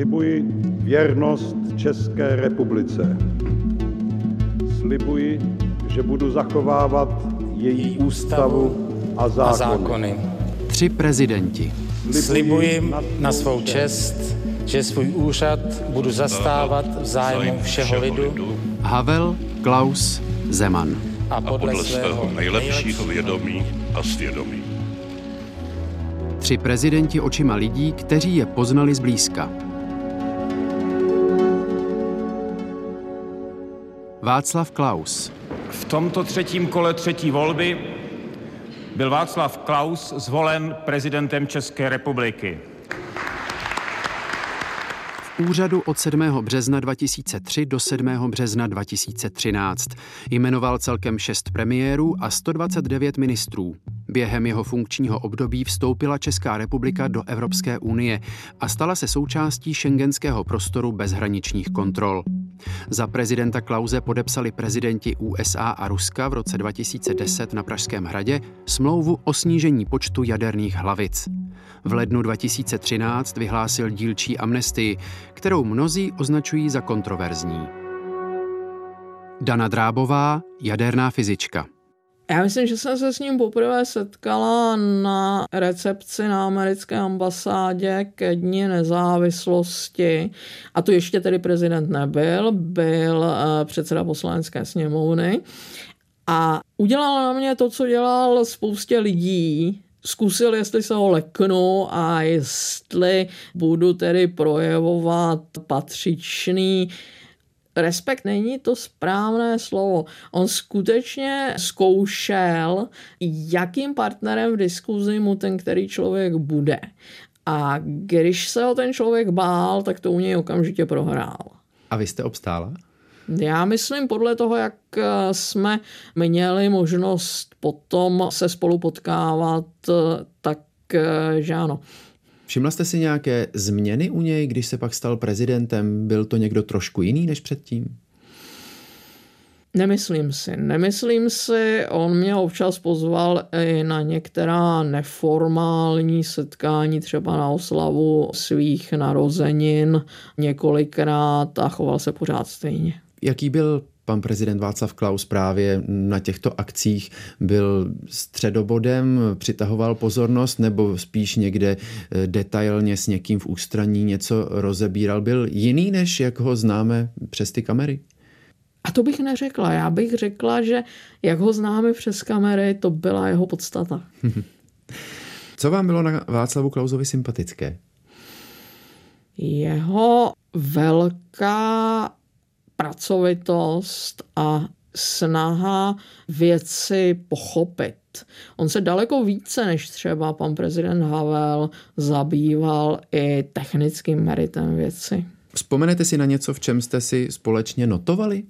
Slibuji věrnost České republice. Slibuji, že budu zachovávat její ústavu a zákony. A zákony. Tři prezidenti. Slibuji na svou čest, že svůj úřad budu zastávat v zájmu všeho lidu. Havel, Klaus, Zeman. A podle, a podle svého nejlepšího vědomí a svědomí. Tři prezidenti očima lidí, kteří je poznali zblízka. Václav Klaus. V tomto třetím kole třetí volby byl Václav Klaus zvolen prezidentem České republiky. V úřadu od 7. března 2003 do 7. března 2013 jmenoval celkem šest premiérů a 129 ministrů. Během jeho funkčního období vstoupila Česká republika do Evropské unie a stala se součástí šengenského prostoru bezhraničních kontrol. Za prezidenta Klauze podepsali prezidenti USA a Ruska v roce 2010 na Pražském hradě smlouvu o snížení počtu jaderných hlavic. V lednu 2013 vyhlásil dílčí amnestii, kterou mnozí označují za kontroverzní. Dana Drábová, jaderná fyzička. Já myslím, že jsem se s ním poprvé setkala na recepci na americké ambasádě ke dní nezávislosti. A tu ještě tedy prezident nebyl, byl eh, předseda poslanecké sněmovny. A udělal na mě to, co dělal spoustě lidí, zkusil, jestli se ho leknu a jestli budu tedy projevovat patřičný respekt není to správné slovo. On skutečně zkoušel, jakým partnerem v diskuzi mu ten který člověk bude. A když se ho ten člověk bál, tak to u něj okamžitě prohrál. A vy jste obstála? Já myslím podle toho, jak jsme měli možnost potom se spolu potkávat, tak že ano. Všimla jste si nějaké změny u něj, když se pak stal prezidentem? Byl to někdo trošku jiný než předtím? Nemyslím si. Nemyslím si, on mě občas pozval i na některá neformální setkání, třeba na oslavu svých narozenin několikrát a choval se pořád stejně. Jaký byl pan prezident Václav Klaus právě na těchto akcích byl středobodem, přitahoval pozornost nebo spíš někde eh, detailně s někým v ústraní něco rozebíral? Byl jiný, než jak ho známe přes ty kamery? A to bych neřekla. Já bych řekla, že jak ho známe přes kamery, to byla jeho podstata. Co vám bylo na Václavu Klausovi sympatické? Jeho velká pracovitost a snaha věci pochopit. On se daleko více než třeba pan prezident Havel zabýval i technickým meritem věci. Vzpomenete si na něco, v čem jste si společně notovali?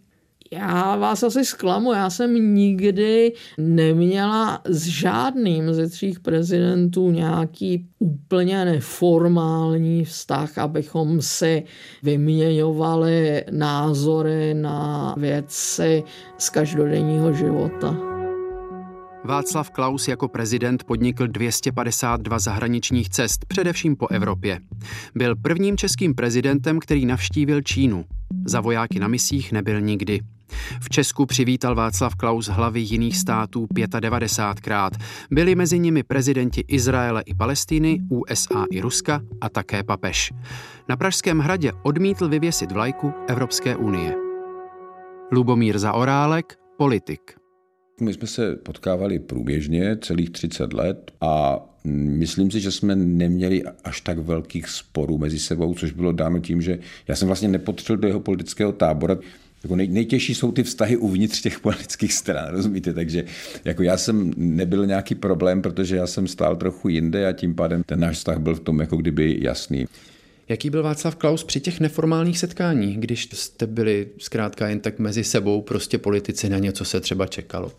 Já vás asi zklamu, já jsem nikdy neměla s žádným ze tří prezidentů nějaký úplně neformální vztah, abychom si vyměňovali názory na věci z každodenního života. Václav Klaus jako prezident podnikl 252 zahraničních cest, především po Evropě. Byl prvním českým prezidentem, který navštívil Čínu. Za vojáky na misích nebyl nikdy. V Česku přivítal Václav Klaus hlavy jiných států 95krát. Byli mezi nimi prezidenti Izraele i Palestiny, USA i Ruska a také papež. Na Pražském hradě odmítl vyvěsit vlajku Evropské unie. Lubomír Zaorálek, politik. My jsme se potkávali průběžně celých 30 let a myslím si, že jsme neměli až tak velkých sporů mezi sebou, což bylo dáno tím, že já jsem vlastně nepotřeboval do jeho politického tábora jako nej, nejtěžší jsou ty vztahy uvnitř těch politických stran, rozumíte? Takže jako já jsem nebyl nějaký problém, protože já jsem stál trochu jinde a tím pádem ten náš vztah byl v tom jako kdyby jasný. Jaký byl Václav Klaus při těch neformálních setkáních, když jste byli zkrátka jen tak mezi sebou prostě politici na něco se třeba čekalo?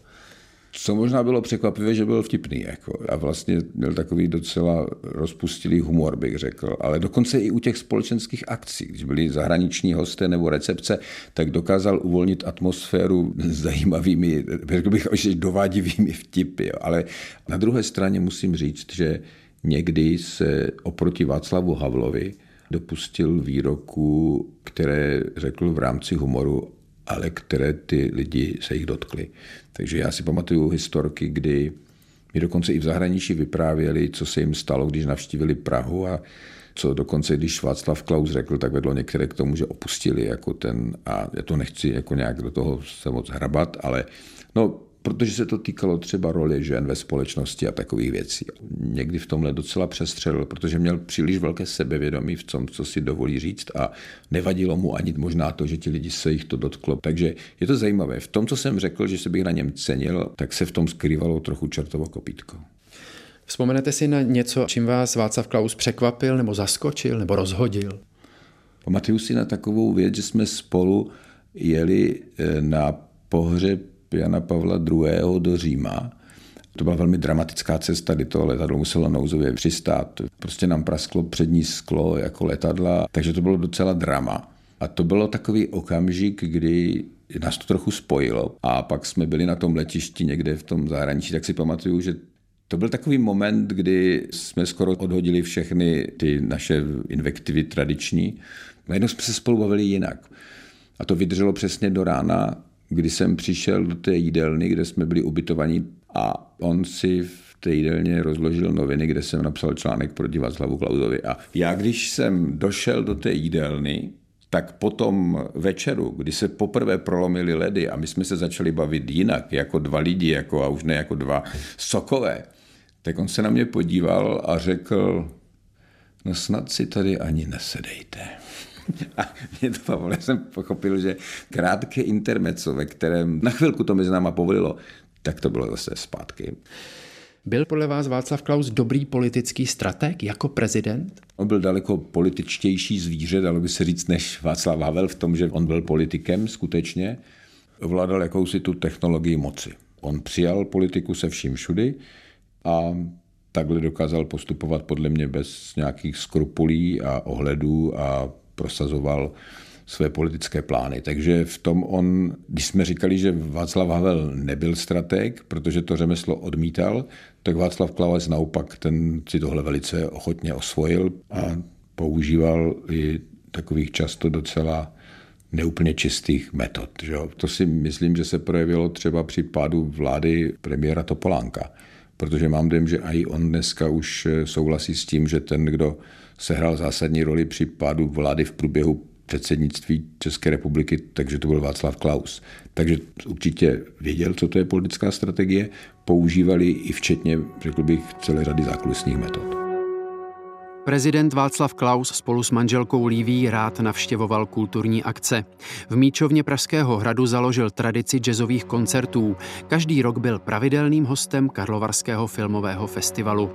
Co možná bylo překvapivé, že byl vtipný. Jako, a vlastně měl takový docela rozpustilý humor, bych řekl. Ale dokonce i u těch společenských akcí, když byli zahraniční hosté nebo recepce, tak dokázal uvolnit atmosféru zajímavými, řekl bych, že dovádivými vtipy. Ale na druhé straně musím říct, že někdy se oproti Václavu Havlovi dopustil výroku, které řekl v rámci humoru, ale které ty lidi se jich dotkly. Takže já si pamatuju historky, kdy mi dokonce i v zahraničí vyprávěli, co se jim stalo, když navštívili Prahu a co dokonce, když Václav Klaus řekl, tak vedlo některé k tomu, že opustili jako ten, a já to nechci jako nějak do toho se moc hrabat, ale no, protože se to týkalo třeba role žen ve společnosti a takových věcí. Někdy v tomhle docela přestřelil, protože měl příliš velké sebevědomí v tom, co si dovolí říct a nevadilo mu ani možná to, že ti lidi se jich to dotklo. Takže je to zajímavé. V tom, co jsem řekl, že se bych na něm cenil, tak se v tom skrývalo trochu čertovo kopítko. Vzpomenete si na něco, čím vás Václav Klaus překvapil nebo zaskočil nebo rozhodil? Pamatuju si na takovou věc, že jsme spolu jeli eh, na pohřeb Jana Pavla II. do Říma. To byla velmi dramatická cesta, kdy to letadlo muselo nouzově přistát. Prostě nám prasklo přední sklo jako letadla, takže to bylo docela drama. A to bylo takový okamžik, kdy nás to trochu spojilo. A pak jsme byli na tom letišti někde v tom zahraničí, tak si pamatuju, že to byl takový moment, kdy jsme skoro odhodili všechny ty naše invektivy tradiční. Najednou jsme se spolu bavili jinak. A to vydrželo přesně do rána, kdy jsem přišel do té jídelny, kde jsme byli ubytovaní a on si v té jídelně rozložil noviny, kde jsem napsal článek proti Václavu Klausovi. A já, když jsem došel do té jídelny, tak po tom večeru, kdy se poprvé prolomily ledy a my jsme se začali bavit jinak, jako dva lidi, jako, a už ne jako dva sokové, tak on se na mě podíval a řekl, no snad si tady ani nesedejte. A mě to bavilo, jsem pochopil, že krátké intermeco, ve kterém na chvilku to mezi náma povolilo, tak to bylo zase zpátky. Byl podle vás Václav Klaus dobrý politický strateg jako prezident? On byl daleko političtější zvíře, dalo by se říct, než Václav Havel v tom, že on byl politikem skutečně. Ovládal jakousi tu technologii moci. On přijal politiku se vším všudy, a takhle dokázal postupovat podle mě bez nějakých skrupulí a ohledů a prosazoval své politické plány. Takže v tom on, když jsme říkali, že Václav Havel nebyl strateg, protože to řemeslo odmítal, tak Václav Klaus naopak ten si tohle velice ochotně osvojil a používal i takových často docela neúplně čistých metod. Že? To si myslím, že se projevilo třeba při pádu vlády premiéra Topolánka protože mám dojem, že i on dneska už souhlasí s tím, že ten, kdo sehrál zásadní roli při pádu vlády v průběhu předsednictví České republiky, takže to byl Václav Klaus. Takže určitě věděl, co to je politická strategie, používali i včetně, řekl bych, celé řady zákulisních metod. Prezident Václav Klaus spolu s manželkou Líví rád navštěvoval kulturní akce. V Míčovně Pražského hradu založil tradici jazzových koncertů. Každý rok byl pravidelným hostem Karlovarského filmového festivalu.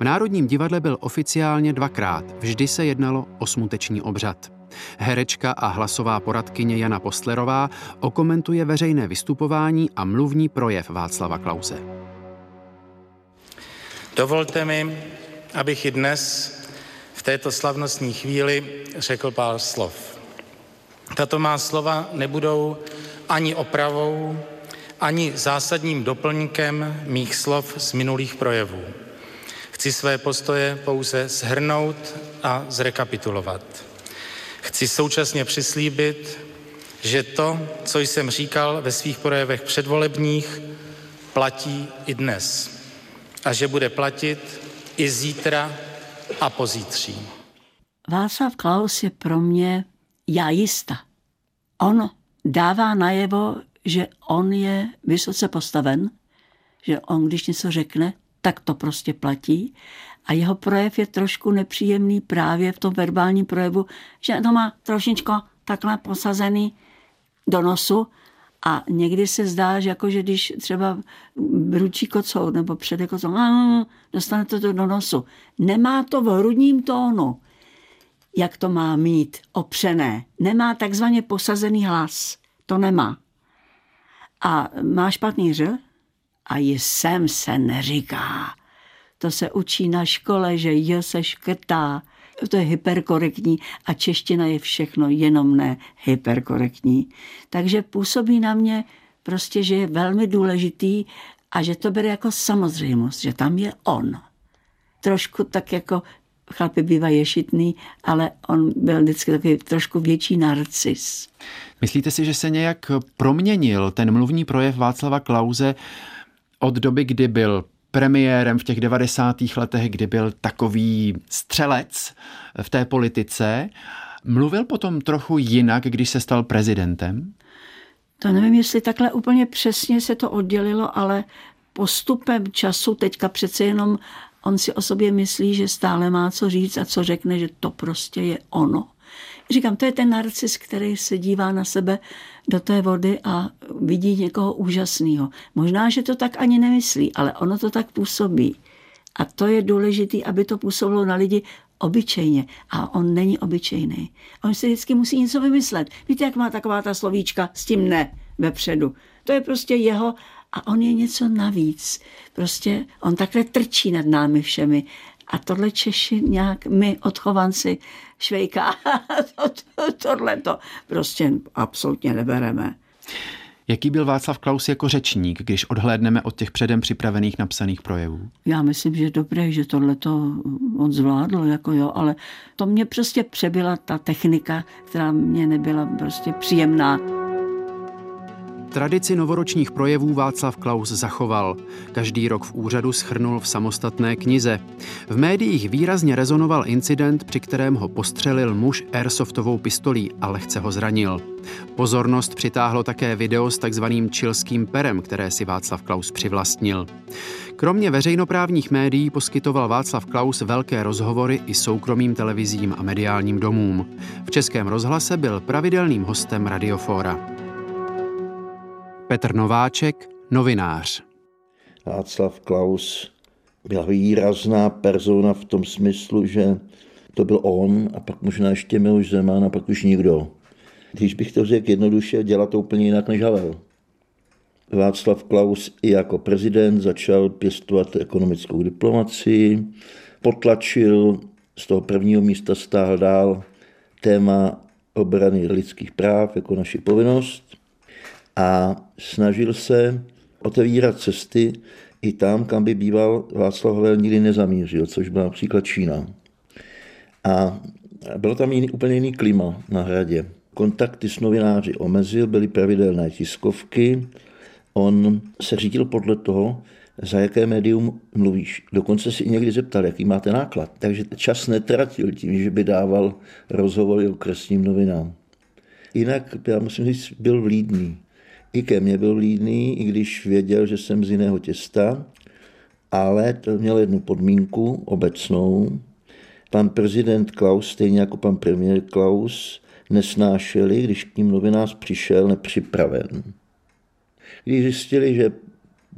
V Národním divadle byl oficiálně dvakrát. Vždy se jednalo o smuteční obřad. Herečka a hlasová poradkyně Jana Postlerová okomentuje veřejné vystupování a mluvní projev Václava Klause. Dovolte mi, abych i dnes v této slavnostní chvíli řekl pár slov. Tato má slova nebudou ani opravou, ani zásadním doplňkem mých slov z minulých projevů. Chci své postoje pouze shrnout a zrekapitulovat. Chci současně přislíbit, že to, co jsem říkal ve svých projevech předvolebních, platí i dnes. A že bude platit i zítra a pozítří. Václav Klaus je pro mě jista. On dává najevo, že on je vysoce postaven, že on, když něco řekne, tak to prostě platí. A jeho projev je trošku nepříjemný právě v tom verbálním projevu, že to má trošičko takhle posazený do nosu a někdy se zdá, že jako, že když třeba ručí kocou nebo přede kocou, dostane to do nosu. Nemá to v hrudním tónu, jak to má mít opřené. Nemá takzvaně posazený hlas. To nemá. A má špatný řel? A jsem se neříká. To se učí na škole, že je se škrtá to je hyperkorektní a čeština je všechno, jenom ne hyperkorektní. Takže působí na mě prostě, že je velmi důležitý a že to bere jako samozřejmost, že tam je on. Trošku tak jako chlapy bývají ješitný, ale on byl vždycky takový trošku větší narcis. Myslíte si, že se nějak proměnil ten mluvní projev Václava Klauze od doby, kdy byl premiérem v těch 90. letech, kdy byl takový střelec v té politice. Mluvil potom trochu jinak, když se stal prezidentem? To nevím, jestli takhle úplně přesně se to oddělilo, ale postupem času teďka přece jenom on si o sobě myslí, že stále má co říct a co řekne, že to prostě je ono. Říkám, to je ten narcis, který se dívá na sebe do té vody a vidí někoho úžasného. Možná, že to tak ani nemyslí, ale ono to tak působí. A to je důležité, aby to působilo na lidi obyčejně. A on není obyčejný. On si vždycky musí něco vymyslet. Víte, jak má taková ta slovíčka s tím ne vepředu. To je prostě jeho a on je něco navíc. Prostě on takhle trčí nad námi všemi. A tohle Češi nějak, my odchovanci Švejka, to, to, tohle to prostě absolutně nebereme. Jaký byl Václav Klaus jako řečník, když odhlédneme od těch předem připravených napsaných projevů? Já myslím, že dobré, že tohle to on zvládl, jako jo, ale to mě prostě přebyla ta technika, která mě nebyla prostě příjemná. Tradici novoročních projevů Václav Klaus zachoval. Každý rok v úřadu schrnul v samostatné knize. V médiích výrazně rezonoval incident, při kterém ho postřelil muž airsoftovou pistolí a lehce ho zranil. Pozornost přitáhlo také video s takzvaným čilským perem, které si Václav Klaus přivlastnil. Kromě veřejnoprávních médií poskytoval Václav Klaus velké rozhovory i soukromým televizím a mediálním domům. V Českém rozhlase byl pravidelným hostem Radiofóra. Petr Nováček, novinář. Václav Klaus byla výrazná persona v tom smyslu, že to byl on a pak možná ještě Miloš Zeman a pak už nikdo. Když bych to řekl jednoduše, dělat to úplně jinak než Havel. Václav Klaus i jako prezident začal pěstovat ekonomickou diplomaci, potlačil, z toho prvního místa stáhl dál téma obrany lidských práv jako naši povinnost a snažil se otevírat cesty i tam, kam by býval Václav Havel nikdy nezamířil, což byla například Čína. A bylo tam jiný, úplně jiný klima na hradě. Kontakty s novináři omezil, byly pravidelné tiskovky. On se řídil podle toho, za jaké médium mluvíš. Dokonce si někdy zeptal, jaký máte náklad. Takže čas netratil tím, že by dával rozhovory okresním novinám. Jinak, já musím říct, byl vlídný. I ke mně byl lídný, i když věděl, že jsem z jiného těsta, ale to měl jednu podmínku obecnou. Pan prezident Klaus, stejně jako pan premiér Klaus, nesnášeli, když k ním novinář přišel nepřipraven. Když zjistili, že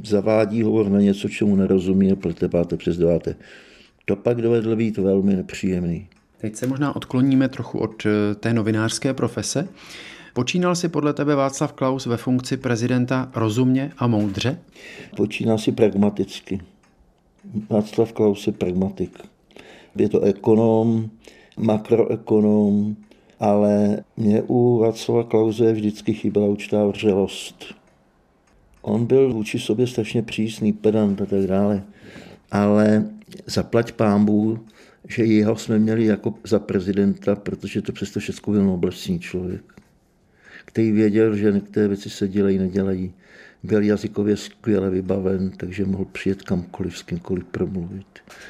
zavádí hovor na něco, čemu nerozumí a pletepáte přes deváté, to pak dovedl být velmi nepříjemný. Teď se možná odkloníme trochu od eh, té novinářské profese. Počínal si podle tebe Václav Klaus ve funkci prezidenta rozumně a moudře? Počínal si pragmaticky. Václav Klaus je pragmatik. Je to ekonom, makroekonom, ale mě u Václava Klauze vždycky chyběla určitá vřelost. On byl vůči sobě strašně přísný, pedant a tak dále, ale zaplať pámbu, že jeho jsme měli jako za prezidenta, protože to přesto všechno byl noblesní člověk který věděl, že některé věci se dělají, nedělají. Byl jazykově skvěle vybaven, takže mohl přijet kamkoliv, s kýmkoliv promluvit.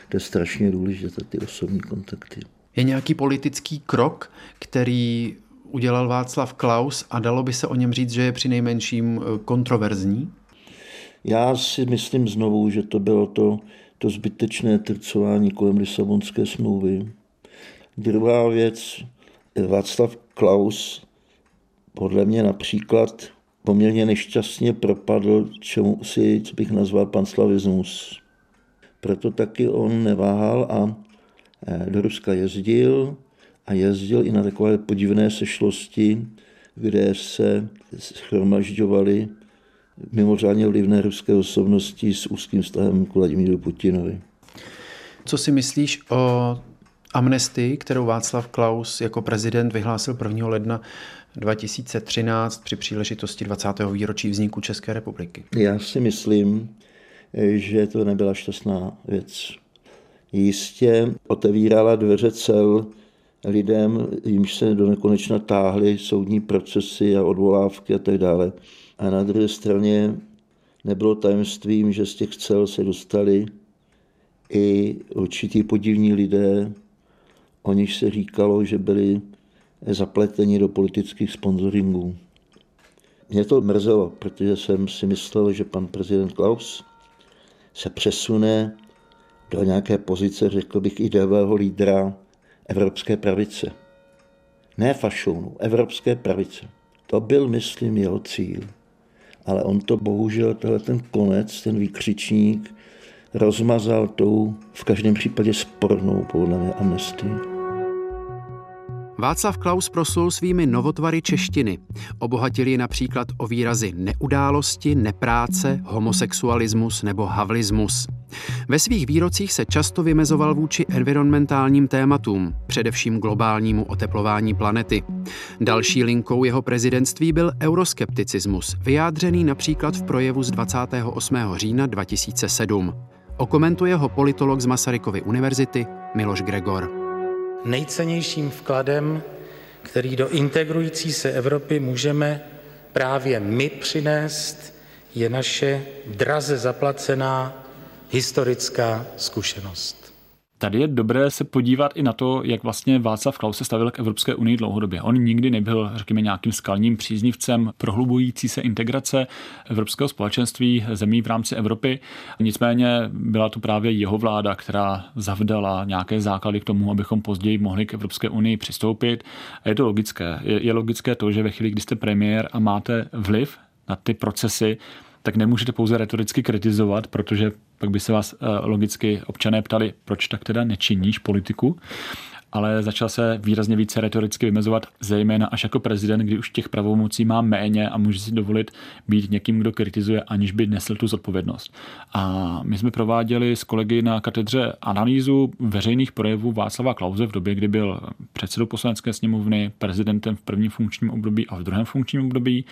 To je strašně důležité, ty osobní kontakty. Je nějaký politický krok, který udělal Václav Klaus a dalo by se o něm říct, že je při nejmenším eh, kontroverzní? Já si myslím znovu, že to bylo to, to zbytečné trcování kolem Lisabonské smlouvy. Druhá věc, Václav Klaus podle mě například poměrně nešťastně propadl čemu si, co bych nazval panslavismus. Proto taky on neváhal a eh, do Ruska jezdil a jezdil i na takové podivné sešlosti, kde se schromažďovali mimořádně vlivné ruské osobnosti s úzkým vztahem k Vladimíru Putinovi. Co si myslíš o amnestii, kterou Václav Klaus jako prezident vyhlásil 1. ledna 2013 při příležitosti 20. výročí vzniku České republiky? Já si myslím, že to nebyla šťastná věc. jistě otevírala dveře cel lidem, jimž se do nekonečna táhly soudní procesy a odvolávky a tak dále. A na druhé straně nebylo tajemstvím, že z těch cel se dostali i určitý podivní lidé, o nich se říkalo, že byli zapleteni do politických sponsoringů. Mě to mrzelo, protože jsem si myslel, že pan prezident Klaus se přesune do nějaké pozice, řekl bych, ideového lídra evropské pravice. Ne fašounu, evropské pravice. To byl, myslím, jeho cíl. Ale on to bohužel, tenhle ten konec, ten výkřičník, rozmazal tou v každém případě spornou podle mě amnestii. Václav Klaus proslul svými novotvary češtiny. Obohatil ji například o výrazy neudálosti, nepráce, homosexualismus nebo havlismus. Ve svých výrocích se často vymezoval vůči environmentálním tématům, především globálnímu oteplování planety. Další linkou jeho prezidentství byl euroskepticismus, vyjádřený například v projevu z 28. října 2007. Okomentuje ho politolog z Masarykovy univerzity Miloš Gregor. Nejcennějším vkladem, který do integrující se Evropy můžeme právě my přinést, je naše draze zaplacená historická zkušenost. Tady je dobré se podívat i na to, jak vlastně Václav Klaus se stavil k Evropské unii dlouhodobě. On nikdy nebyl, řekněme, nějakým skalním příznivcem prohlubující se integrace Evropského společenství zemí v rámci Evropy. Nicméně byla to právě jeho vláda, která zavdala nějaké základy k tomu, abychom později mohli k Evropské unii přistoupit. A je to logické. Je, je logické to, že ve chvíli, kdy jste premiér a máte vliv na ty procesy, tak nemůžete pouze retoricky kritizovat, protože pak by se vás eh, logicky občané ptali, proč tak teda nečiníš politiku ale začal se výrazně více retoricky vymezovat, zejména až jako prezident, kdy už těch pravomocí má méně a může si dovolit být někým, kdo kritizuje, aniž by nesl tu zodpovědnost. A my jsme prováděli s kolegy na katedře analýzu veřejných projevů Václava Klauze v době, kdy byl předsedou poslanecké sněmovny, prezidentem v prvním funkčním období a v druhém funkčním období.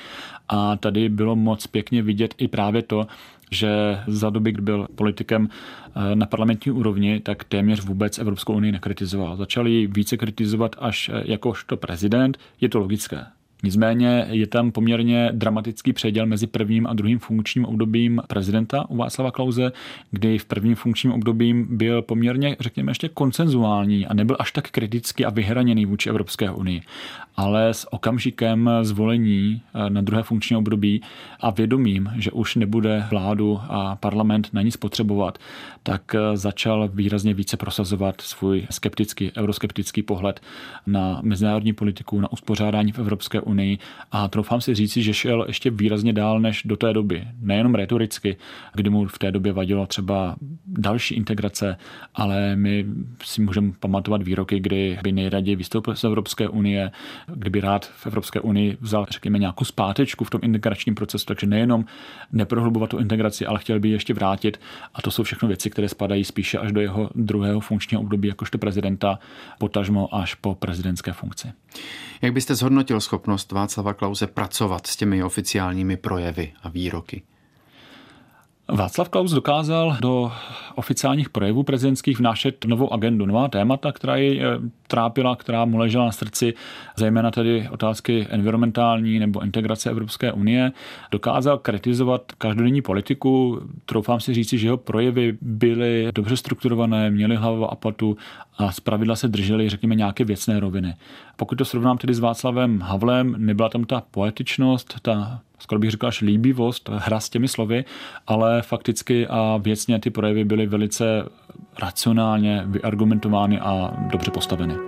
A tady bylo moc pěkně vidět i právě to, že za doby, kdy byl politikem eh, na parlamentní úrovni, tak téměř vůbec Evropskou unii nekritizoval. Začal ji více kritizovat až eh, jakožto prezident. Je to logické. Nicméně je tam poměrně dramatický předěl mezi prvním a druhým funkčním obdobím prezidenta u Václava Klauze, kdy v prvním funkčním obdobím byl poměrně, řekněme, ještě koncenzuální a nebyl až tak kritický a vyhraněný vůči Evropské unii. Ale s okamžikem zvolení eh, na druhé funkční období a vědomím, že už nebude vládu a parlament na nic potřebovat, tak eh, začal výrazně více prosazovat svůj skeptický, euroskeptický pohled na mezinárodní politiku, na uspořádání v Evropské unii a troufám si říci, že šel ještě výrazně dál než do té doby. Nejenom retoricky, kdy mu v té době vadilo třeba další integrace, ale my si můžeme pamatovat výroky, kdy by nejraději vystoupil z Evropské unie, kdyby rád v Evropské unii vzal, řekněme, nějakou zpátečku v tom integračním procesu, takže nejenom neprohlubovat tu integraci, ale chtěl by ještě vrátit. A to jsou všechno věci, které spadají spíše až do jeho druhého funkčního období jakožto prezidenta, potažmo až po prezidentské funkci. Jak byste zhodnotil schopnost Václava Klauze pracovat s těmi oficiálními projevy a výroky? Václav Klaus dokázal do oficiálních projevů prezidentských vnášet novou agendu, nová témata, která ji eh, trápila, která mu ležela na srdci, zejména tedy otázky environmentální nebo integrace Evropské unie. Dokázal kritizovat každodenní politiku. Troufám si říci, že jeho projevy byly dobře strukturované, měly hlavu a patu a zpravidla se držely, řekněme, nějaké věcné roviny. Pokud to srovnám tedy s Václavem Havlem, nebyla tam ta poetičnost, ta skoro bych řekl až líbivost, hra s těmi slovy, ale fakticky a věcně ty projevy byly velice racionálně vyargumentovány a dobře postaveny.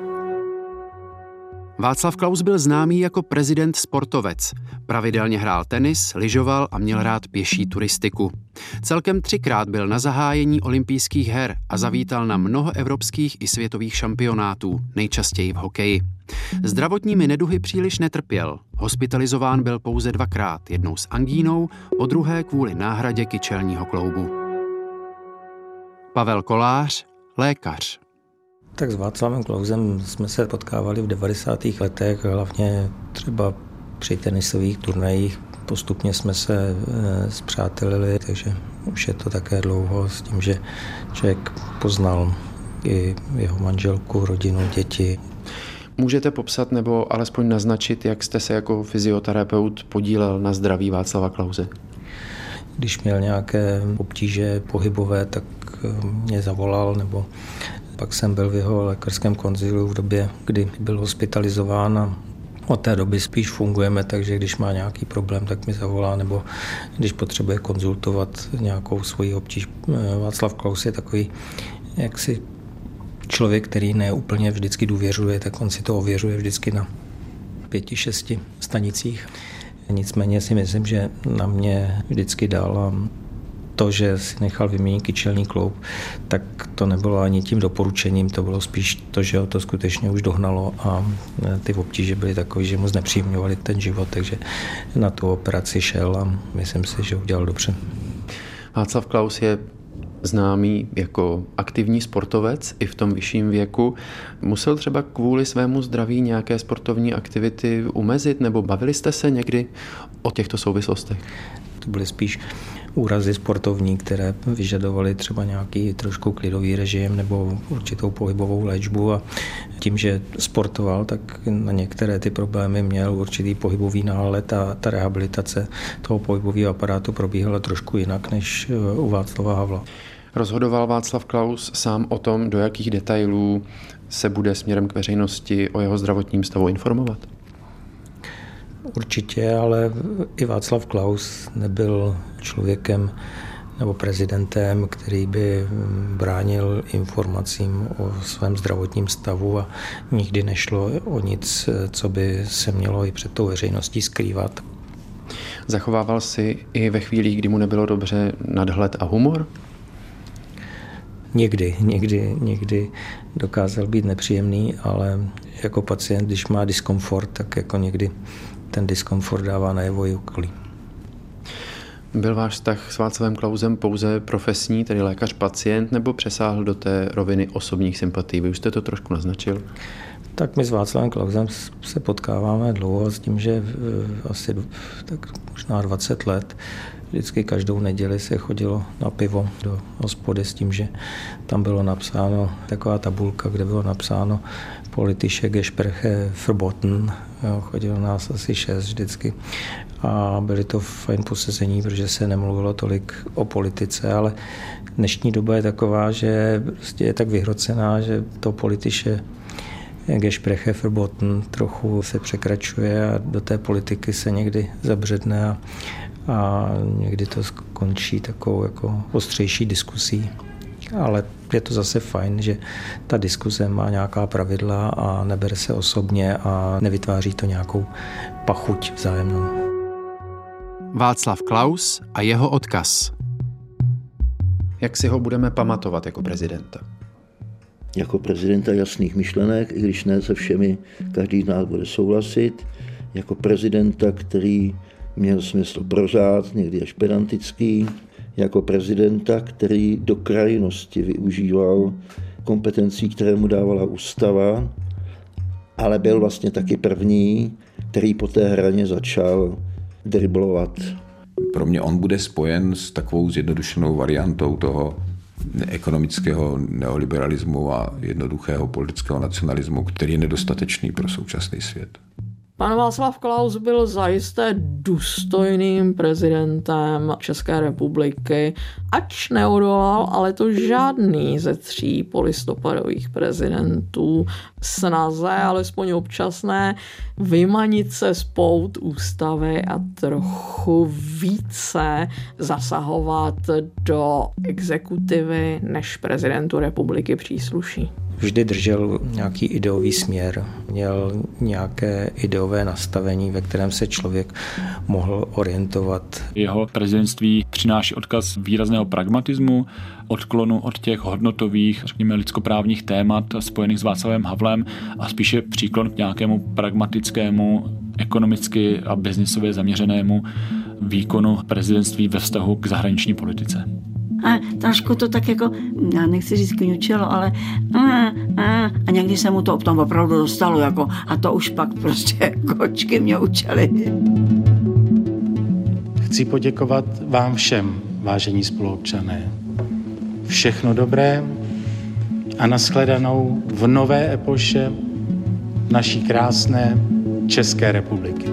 Václav Klaus byl známý jako prezident sportovec. Pravidelně hrál tenis, lyžoval a měl rád pěší turistiku. Celkem třikrát byl na zahájení olympijských her a zavítal na mnoho evropských i světových šampionátů, nejčastěji v hokeji. Zdravotními neduhy příliš netrpěl. Hospitalizován byl pouze dvakrát, jednou s angínou, po druhé kvůli náhradě kyčelního kloubu. Pavel Kolář, lékař. Tak s Václavem Klausem jsme se potkávali v 90. letech, hlavně třeba při tenisových turnajích. Postupně jsme se e, zpřátelili, takže už je to také dlouho s tím, že člověk poznal i jeho manželku, rodinu, děti. Můžete popsat nebo alespoň naznačit, jak jste se jako fyzioterapeut podílel na zdraví Václava Klauze? Když měl nějaké obtíže pohybové, tak eh, mě zavolal, nebo pak jsem byl v jeho lékařském konzilu v době, kdy byl hospitalizován a od té doby spíš fungujeme, takže když má nějaký problém, tak mi zavolá, nebo když potřebuje konzultovat nějakou svoji obtíž. Václav Klaus je takový jaksi člověk, který ne úplně vždycky důvěřuje, tak on si to ověřuje vždycky na pěti, šesti stanicích. Nicméně si myslím, že na mě vždycky dal to, že si nechal vyměnit kyčelní kloub, tak to nebylo ani tím doporučením, to bylo spíš to, že ho to skutečně už dohnalo a ty obtíže byly takové, že mu znepříjemňovali ten život, takže na tu operaci šel a myslím si, že udělal dobře. Václav Klaus je známý jako aktivní sportovec i v tom vyšším věku. Musel třeba kvůli svému zdraví nějaké sportovní aktivity umezit nebo bavili jste se někdy o těchto souvislostech? To byly spíš úrazy sportovní, které vyžadovaly třeba nějaký trošku klidový režim nebo určitou pohybovou léčbu a tím, že sportoval, tak na některé ty problémy měl určitý pohybový nálet a ta rehabilitace toho pohybového aparátu probíhala trošku jinak než u Václava Havla. Rozhodoval Václav Klaus sám o tom, do jakých detailů se bude směrem k veřejnosti o jeho zdravotním stavu informovat? Určitě, ale i Václav Klaus nebyl člověkem nebo prezidentem, který by bránil informacím o svém zdravotním stavu a nikdy nešlo o nic, co by se mělo i před tou veřejností skrývat. Zachovával si i ve chvíli, kdy mu nebylo dobře nadhled a humor? Někdy, někdy, někdy dokázal být nepříjemný, ale jako pacient, když má diskomfort, tak jako někdy ten diskomfort dává najevo i okolí. Byl váš vztah s Václavem Klausem pouze profesní, tedy lékař-pacient, nebo přesáhl do té roviny osobních sympatí? Vy už jste to trošku naznačil. Tak my s Václavem Klausem se potkáváme dlouho s tím, že asi tak možná 20 let Vždycky každou neděli se chodilo na pivo do hospody s tím, že tam bylo napsáno taková tabulka, kde bylo napsáno politische Gespräche verboten. Chodilo nás asi šest vždycky a byly to fajn posezení, protože se nemluvilo tolik o politice, ale dnešní doba je taková, že prostě je tak vyhrocená, že to politiše Gespräche verboten trochu se překračuje a do té politiky se někdy zabředne a a někdy to skončí takovou jako ostřejší diskusí. Ale je to zase fajn, že ta diskuze má nějaká pravidla a nebere se osobně a nevytváří to nějakou pachuť vzájemnou. Václav Klaus a jeho odkaz. Jak si ho budeme pamatovat jako prezidenta? Jako prezidenta jasných myšlenek, i když ne se všemi každý z nás bude souhlasit. Jako prezidenta, který měl smysl prořád, někdy až pedantický, jako prezidenta, který do krajnosti využíval kompetencí, které mu dávala ústava, ale byl vlastně taky první, který po té hraně začal driblovat. Pro mě on bude spojen s takovou zjednodušenou variantou toho ekonomického neoliberalismu a jednoduchého politického nacionalismu, který je nedostatečný pro současný svět. Pan Václav Klaus byl zajisté důstojným prezidentem České republiky, ač neodolal, ale to žádný ze tří polistopadových prezidentů snaze, alespoň občasné, vymanit se z pout ústavy a trochu více zasahovat do exekutivy, než prezidentu republiky přísluší vždy držel nějaký ideový směr, měl nějaké ideové nastavení, ve kterém se člověk mohl orientovat. Jeho prezidentství přináší odkaz výrazného pragmatismu, odklonu od těch hodnotových, řekněme, lidskoprávních témat spojených s Václavem Havlem a spíše příklon k nějakému pragmatickému, ekonomicky a biznisově zaměřenému výkonu prezidentství ve vztahu k zahraniční politice a trošku to tak jako, já nechci říct kňučelo, ale a, a, a někdy se mu to tam opravdu dostalo, jako, a to už pak prostě kočky mě učily. Chci poděkovat vám všem, vážení spoluobčané. Všechno dobré a nashledanou v nové epoše naší krásné České republiky.